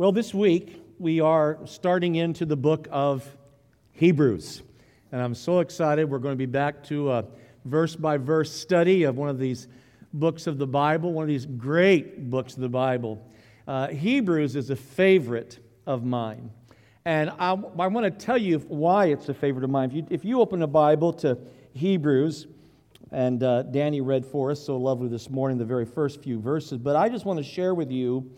Well, this week we are starting into the book of Hebrews. And I'm so excited. We're going to be back to a verse by verse study of one of these books of the Bible, one of these great books of the Bible. Uh, Hebrews is a favorite of mine. And I, I want to tell you why it's a favorite of mine. If you, if you open a Bible to Hebrews, and uh, Danny read for us so lovely this morning the very first few verses, but I just want to share with you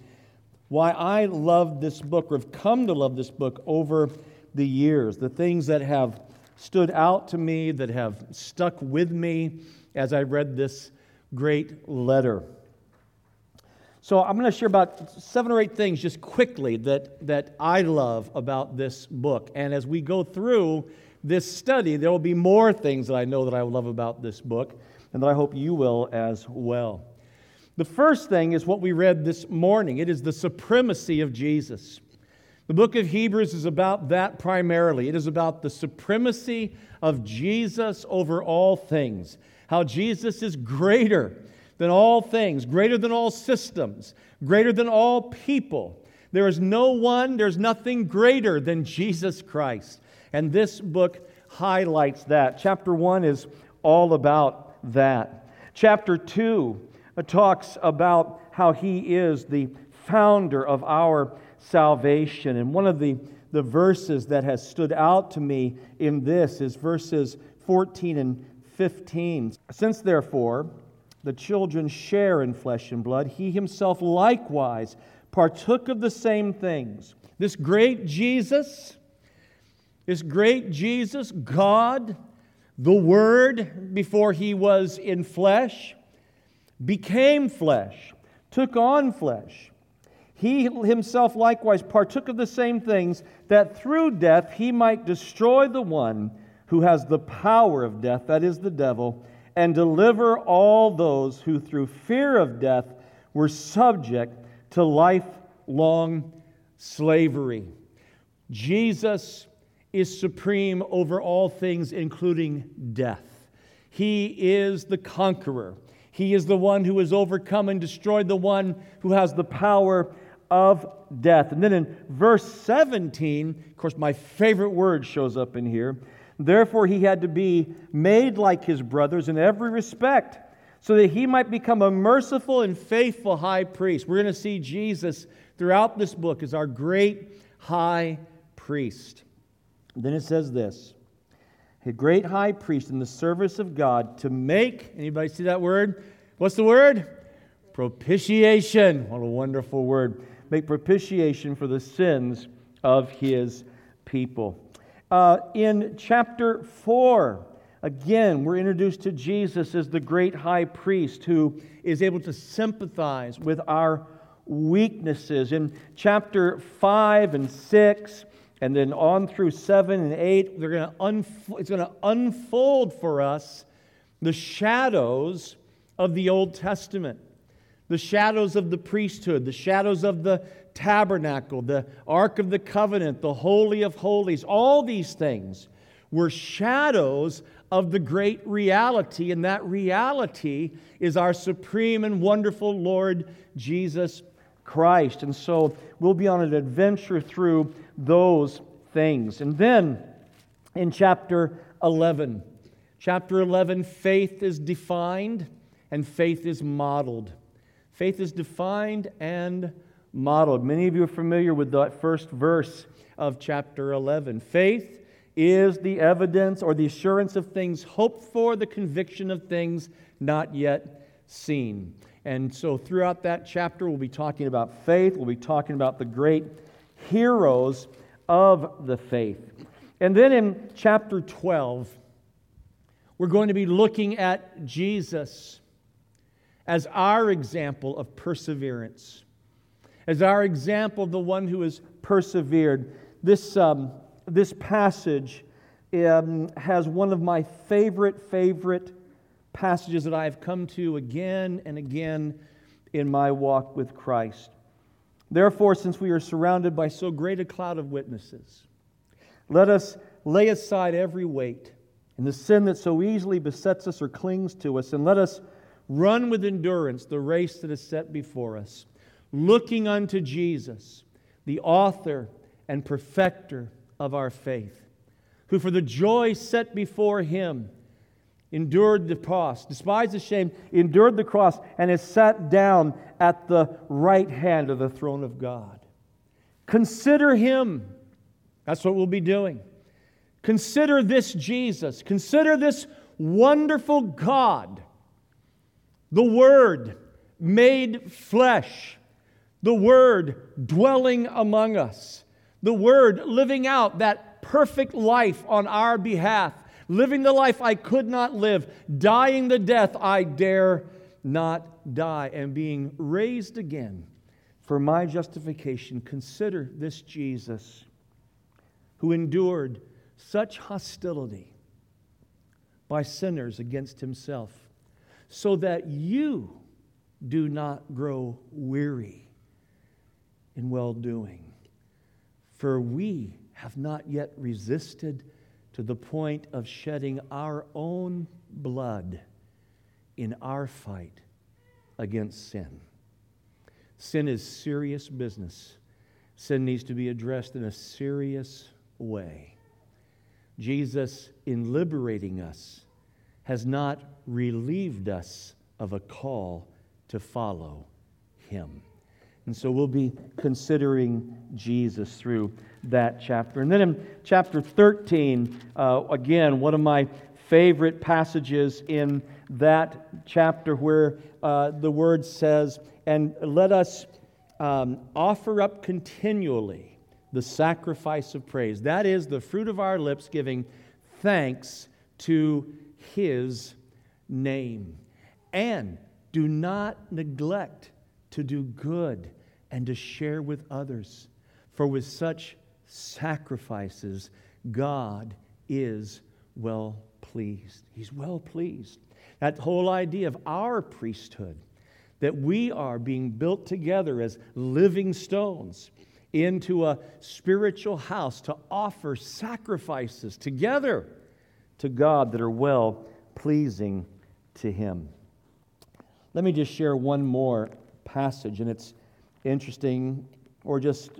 why I love this book, or have come to love this book over the years, the things that have stood out to me, that have stuck with me as I read this great letter. So I'm going to share about seven or eight things just quickly that, that I love about this book. And as we go through this study, there will be more things that I know that I love about this book, and that I hope you will as well. The first thing is what we read this morning it is the supremacy of Jesus. The book of Hebrews is about that primarily. It is about the supremacy of Jesus over all things, how Jesus is greater than all things, greater than all systems, greater than all people. There is no one, there's nothing greater than Jesus Christ. And this book highlights that. Chapter 1 is all about that. Chapter 2 uh, talks about how he is the founder of our salvation. And one of the, the verses that has stood out to me in this is verses 14 and 15. Since, therefore, the children share in flesh and blood, he himself likewise partook of the same things. This great Jesus, this great Jesus, God, the Word before he was in flesh, became flesh, took on flesh. He himself likewise partook of the same things, that through death he might destroy the one who has the power of death, that is the devil, and deliver all those who through fear of death were subject to lifelong slavery. Jesus is supreme over all things, including death. He is the conqueror. He is the one who has overcome and destroyed the one who has the power of death. And then in verse 17, of course, my favorite word shows up in here. Therefore, he had to be made like his brothers in every respect, so that he might become a merciful and faithful high priest. We're going to see Jesus throughout this book as our great high priest. then it says this a great high priest in the service of God to make, anybody see that word? What's the word? Propitiation. What a wonderful word. Make propitiation for the sins of his people. Uh, in chapter 4, again, we're introduced to Jesus as the great high priest who is able to sympathize with our weaknesses. In chapter 5 and 6, and then on through 7 and 8, they're going to it's going to unfold for us the shadows of the Old Testament, the shadows of the priesthood, the shadows of the tabernacle, the Ark of the Covenant, the Holy of Holies. All these things were shadows of the great reality, and that reality is our supreme and wonderful Lord Jesus Christ. And so we'll be on an adventure through those things. And then in chapter 11, chapter 11, faith is defined and faith is modeled. Faith is defined and modeled. Many of you are familiar with that first verse of chapter 11. Faith is the evidence or the assurance of things hoped for, the conviction of things not yet seen. And so, throughout that chapter, we'll be talking about faith, we'll be talking about the great heroes of the faith. And then in chapter 12, we're going to be looking at Jesus as our example of perseverance, as our example of the one who has persevered. This, um, this passage um, has one of my favorite, favorite passages that I have come to again and again in my walk with Christ. Therefore, since we are surrounded by so great a cloud of witnesses, let us lay aside every weight and the sin that so easily besets us or clings to us, and let us run with endurance the race that is set before us, looking unto Jesus, the author and perfecter of our faith, who for the joy set before him endured the cross, despised the shame, endured the cross, and is sat down at the right hand of the throne of God. Consider him. That's what we'll be doing. Consider this Jesus. Consider this wonderful God, the Word made flesh, the Word dwelling among us, the Word living out that perfect life on our behalf, living the life I could not live, dying the death I dare not die, and being raised again for my justification. Consider this Jesus who endured such hostility by sinners against himself, so that you do not grow weary in well doing. For we have not yet resisted to the point of shedding our own blood in our fight against sin. Sin is serious business. Sin needs to be addressed in a serious way. Jesus, in liberating us, has not relieved us of a call to follow him. And so we'll be considering Jesus through that chapter. And then in chapter 13, uh, again, one of my favorite passages in that chapter where uh, the word says, And let us um, offer up continually the sacrifice of praise. That is the fruit of our lips giving thanks to his name. And do not neglect to do good and to share with others, for with such sacrifices, God is well pleased. He's well pleased. That whole idea of our priesthood, that we are being built together as living stones into a spiritual house to offer sacrifices together to God that are well pleasing to Him. Let me just share one more passage, and it's interesting or just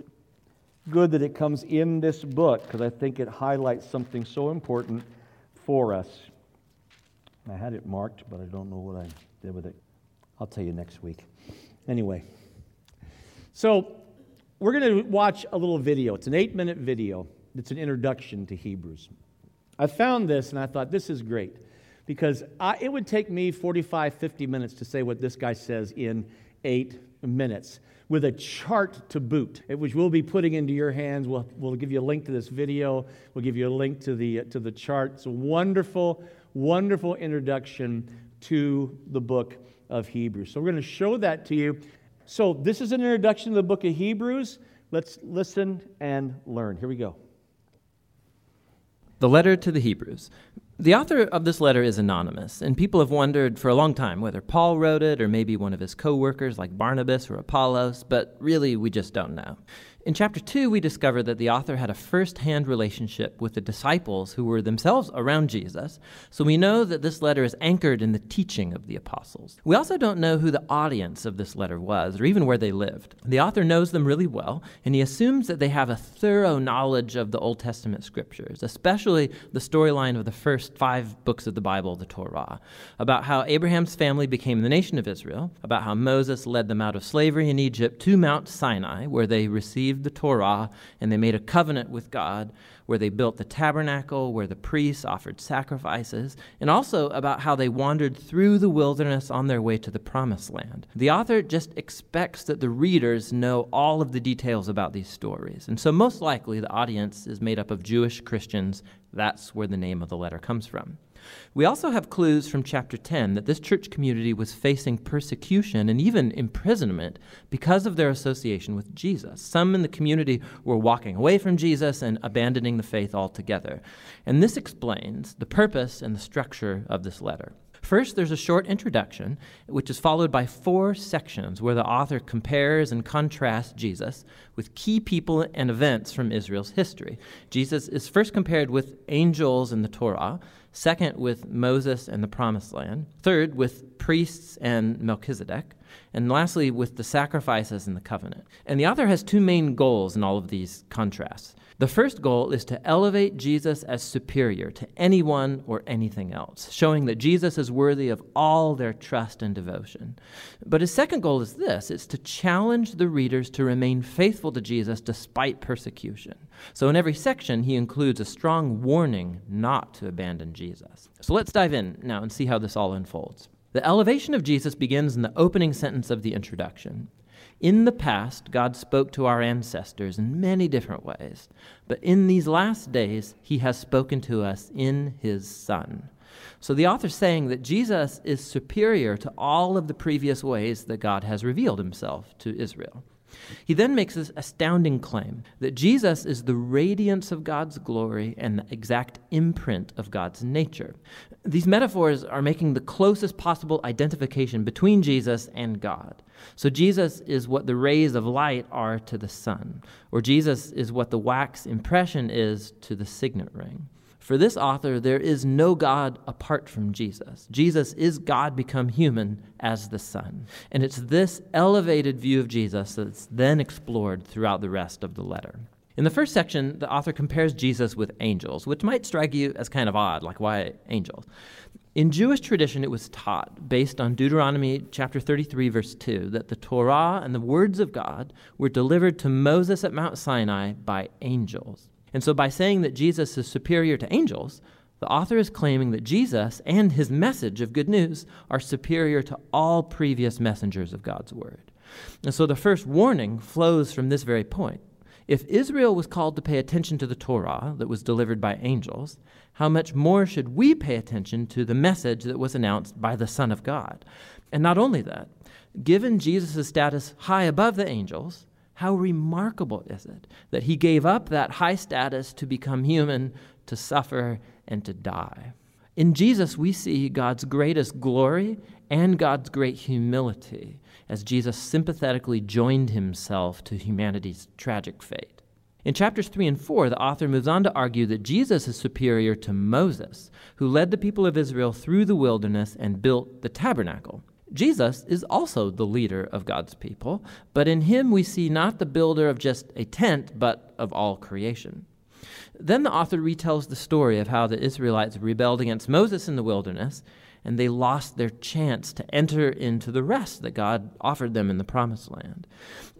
good that it comes in this book because I think it highlights something so important for us. I had it marked, but I don't know what I did with it. I'll tell you next week. Anyway, so we're going to watch a little video. It's an eight minute video. It's an introduction to Hebrews. I found this and I thought, this is great because I, it would take me 45, 50 minutes to say what this guy says in eight minutes with a chart to boot, eh, which we'll be putting into your hands. We'll, we'll give you a link to this video. We'll give you a link to the, to the chart. It's a wonderful, wonderful introduction to the book of Hebrews. So we're going to show that to you. So, this is an introduction to the book of Hebrews. Let's listen and learn. Here we go. The letter to the Hebrews. The author of this letter is anonymous, and people have wondered for a long time whether Paul wrote it or maybe one of his co workers like Barnabas or Apollos, but really we just don't know. In chapter 2, we discover that the author had a first hand relationship with the disciples who were themselves around Jesus, so we know that this letter is anchored in the teaching of the apostles. We also don't know who the audience of this letter was, or even where they lived. The author knows them really well, and he assumes that they have a thorough knowledge of the Old Testament scriptures, especially the storyline of the first five books of the Bible, the Torah, about how Abraham's family became the nation of Israel, about how Moses led them out of slavery in Egypt to Mount Sinai, where they received received the Torah and they made a covenant with God where they built the tabernacle, where the priests offered sacrifices, and also about how they wandered through the wilderness on their way to the promised land. The author just expects that the readers know all of the details about these stories. And so, most likely, the audience is made up of Jewish Christians. That's where the name of the letter comes from. We also have clues from chapter 10 that this church community was facing persecution and even imprisonment because of their association with Jesus. Some in the community were walking away from Jesus and abandoning the faith altogether. And this explains the purpose and the structure of this letter. First, there's a short introduction, which is followed by four sections where the author compares and contrasts Jesus with key people and events from Israel's history. Jesus is first compared with angels in the Torah, second, with Moses and the Promised Land, third, with priests and Melchizedek, and lastly, with the sacrifices in the covenant. And the author has two main goals in all of these contrasts. The first goal is to elevate Jesus as superior to anyone or anything else, showing that Jesus is worthy of all their trust and devotion. But his second goal is this it's to challenge the readers to remain faithful to Jesus despite persecution. So in every section, he includes a strong warning not to abandon Jesus. So let's dive in now and see how this all unfolds. The elevation of Jesus begins in the opening sentence of the introduction. In the past, God spoke to our ancestors in many different ways, but in these last days, He has spoken to us in His Son. So the author's saying that Jesus is superior to all of the previous ways that God has revealed Himself to Israel. He then makes this astounding claim that Jesus is the radiance of God's glory and the exact imprint of God's nature. These metaphors are making the closest possible identification between Jesus and God. So, Jesus is what the rays of light are to the sun, or Jesus is what the wax impression is to the signet ring. For this author, there is no God apart from Jesus. Jesus is God become human as the Son. And it's this elevated view of Jesus that's then explored throughout the rest of the letter. In the first section, the author compares Jesus with angels, which might strike you as kind of odd, like why angels? In Jewish tradition, it was taught, based on Deuteronomy chapter 33, verse 2, that the Torah and the words of God were delivered to Moses at Mount Sinai by angels. And so, by saying that Jesus is superior to angels, the author is claiming that Jesus and his message of good news are superior to all previous messengers of God's word. And so, the first warning flows from this very point. If Israel was called to pay attention to the Torah that was delivered by angels, how much more should we pay attention to the message that was announced by the Son of God? And not only that, given Jesus' status high above the angels, how remarkable is it that he gave up that high status to become human, to suffer, and to die? In Jesus, we see God's greatest glory and God's great humility as Jesus sympathetically joined himself to humanity's tragic fate. In chapters 3 and 4, the author moves on to argue that Jesus is superior to Moses, who led the people of Israel through the wilderness and built the tabernacle. Jesus is also the leader of God's people, but in him we see not the builder of just a tent, but of all creation. Then the author retells the story of how the Israelites rebelled against Moses in the wilderness, and they lost their chance to enter into the rest that God offered them in the promised land.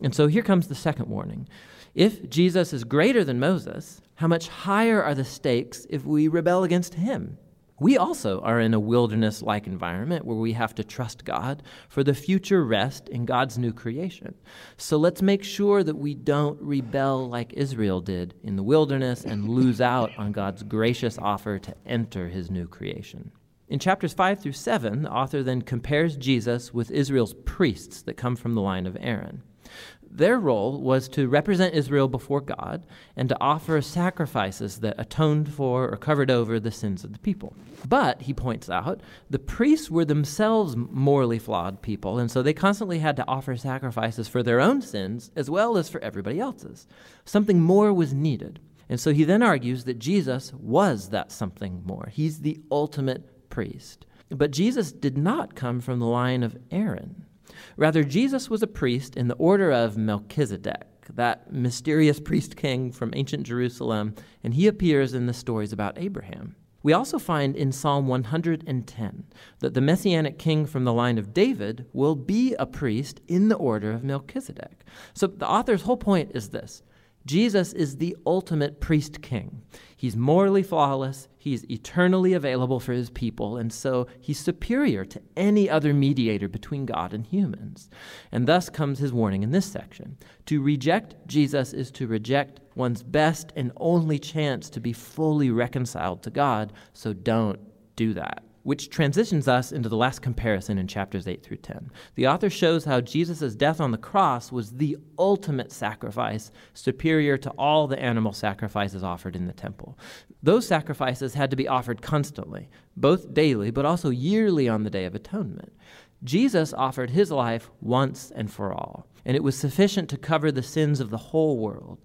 And so here comes the second warning. If Jesus is greater than Moses, how much higher are the stakes if we rebel against him? We also are in a wilderness like environment where we have to trust God for the future rest in God's new creation. So let's make sure that we don't rebel like Israel did in the wilderness and lose out on God's gracious offer to enter his new creation. In chapters 5 through 7, the author then compares Jesus with Israel's priests that come from the line of Aaron. Their role was to represent Israel before God and to offer sacrifices that atoned for or covered over the sins of the people. But, he points out, the priests were themselves morally flawed people, and so they constantly had to offer sacrifices for their own sins as well as for everybody else's. Something more was needed. And so he then argues that Jesus was that something more. He's the ultimate priest. But Jesus did not come from the line of Aaron. Rather, Jesus was a priest in the order of Melchizedek, that mysterious priest king from ancient Jerusalem, and he appears in the stories about Abraham. We also find in Psalm 110 that the messianic king from the line of David will be a priest in the order of Melchizedek. So the author's whole point is this Jesus is the ultimate priest king. He's morally flawless, he's eternally available for his people, and so he's superior to any other mediator between God and humans. And thus comes his warning in this section. To reject Jesus is to reject one's best and only chance to be fully reconciled to God, so don't do that which transitions us into the last comparison in chapters 8 through 10. The author shows how Jesus' death on the cross was the ultimate sacrifice, superior to all the animal sacrifices offered in the temple. Those sacrifices had to be offered constantly, both daily, but also yearly on the Day of Atonement. Jesus offered his life once and for all. And it was sufficient to cover the sins of the whole world.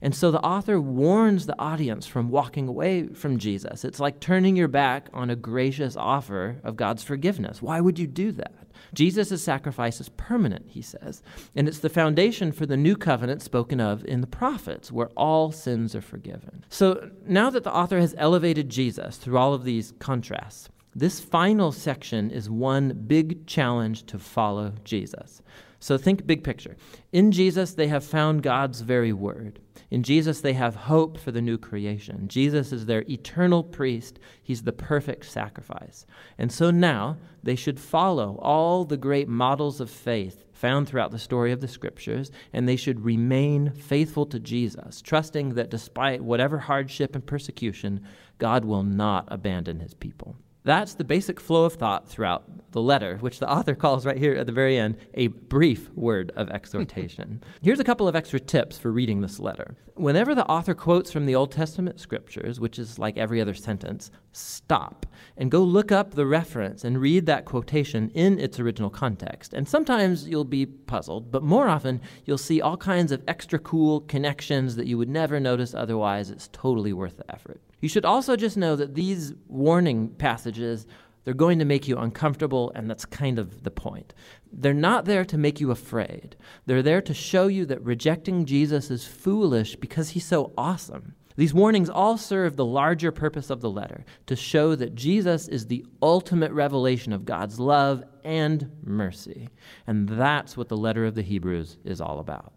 And so the author warns the audience from walking away from Jesus. It's like turning your back on a gracious offer of God's forgiveness. Why would you do that? Jesus' sacrifice is permanent, he says, and it's the foundation for the new covenant spoken of in the prophets, where all sins are forgiven. So now that the author has elevated Jesus through all of these contrasts, this final section is one big challenge to follow Jesus. So think big picture. In Jesus, they have found God's very word. In Jesus, they have hope for the new creation. Jesus is their eternal priest, he's the perfect sacrifice. And so now they should follow all the great models of faith found throughout the story of the scriptures, and they should remain faithful to Jesus, trusting that despite whatever hardship and persecution, God will not abandon his people. That's the basic flow of thought throughout the letter, which the author calls right here at the very end a brief word of exhortation. Here's a couple of extra tips for reading this letter. Whenever the author quotes from the Old Testament scriptures, which is like every other sentence, stop and go look up the reference and read that quotation in its original context. And sometimes you'll be puzzled, but more often you'll see all kinds of extra cool connections that you would never notice otherwise. It's totally worth the effort. You should also just know that these warning passages they're going to make you uncomfortable, and that's kind of the point. They're not there to make you afraid. They're there to show you that rejecting Jesus is foolish because he's so awesome. These warnings all serve the larger purpose of the letter to show that Jesus is the ultimate revelation of God's love and mercy. And that's what the letter of the Hebrews is all about.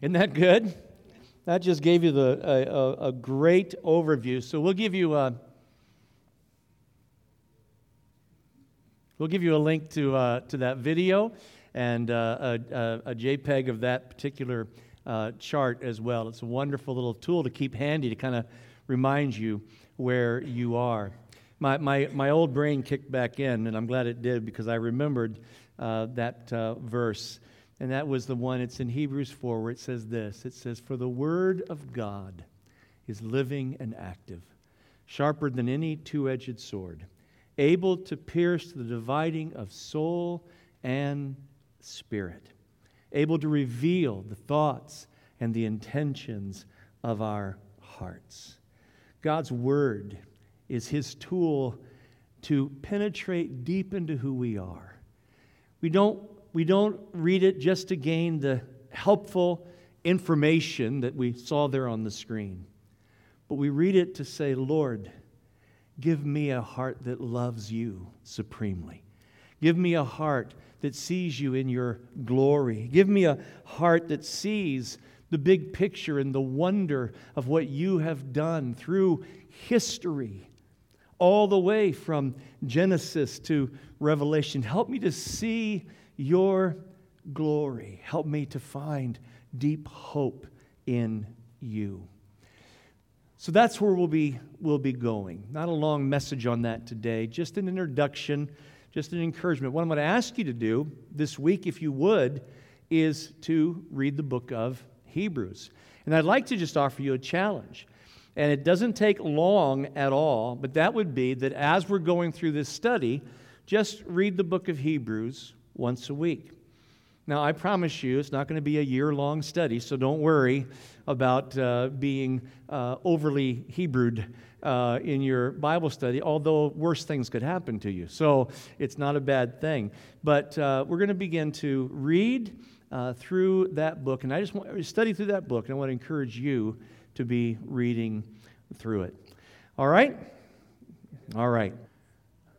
Isn't that good? That just gave you the, a, a, a great overview. So we'll give you a, we'll give you a link to, uh, to that video and uh, a, a, a, JPEG of that particular uh, chart as well. It's a wonderful little tool to keep handy to kind of remind you where you are. My, my, my old brain kicked back in, and I'm glad it did because I remembered uh, that uh, verse and that was the one, it's in Hebrews 4, where it says this it says, For the word of God is living and active, sharper than any two edged sword, able to pierce the dividing of soul and spirit, able to reveal the thoughts and the intentions of our hearts. God's word is his tool to penetrate deep into who we are. We don't we don't read it just to gain the helpful information that we saw there on the screen, but we read it to say, Lord, give me a heart that loves you supremely. Give me a heart that sees you in your glory. Give me a heart that sees the big picture and the wonder of what you have done through history, all the way from Genesis to Revelation. Help me to see your glory. Help me to find deep hope in you. So that's where we'll be, we'll be going. Not a long message on that today, just an introduction, just an encouragement. What I'm going to ask you to do this week, if you would, is to read the book of Hebrews. And I'd like to just offer you a challenge. And it doesn't take long at all, but that would be that as we're going through this study, just read the book of Hebrews once a week. Now, I promise you, it's not going to be a year long study, so don't worry about uh, being uh, overly Hebrewed uh, in your Bible study, although worse things could happen to you. So it's not a bad thing. But uh, we're going to begin to read uh, through that book, and I just want to study through that book, and I want to encourage you to be reading through it. All right? All right.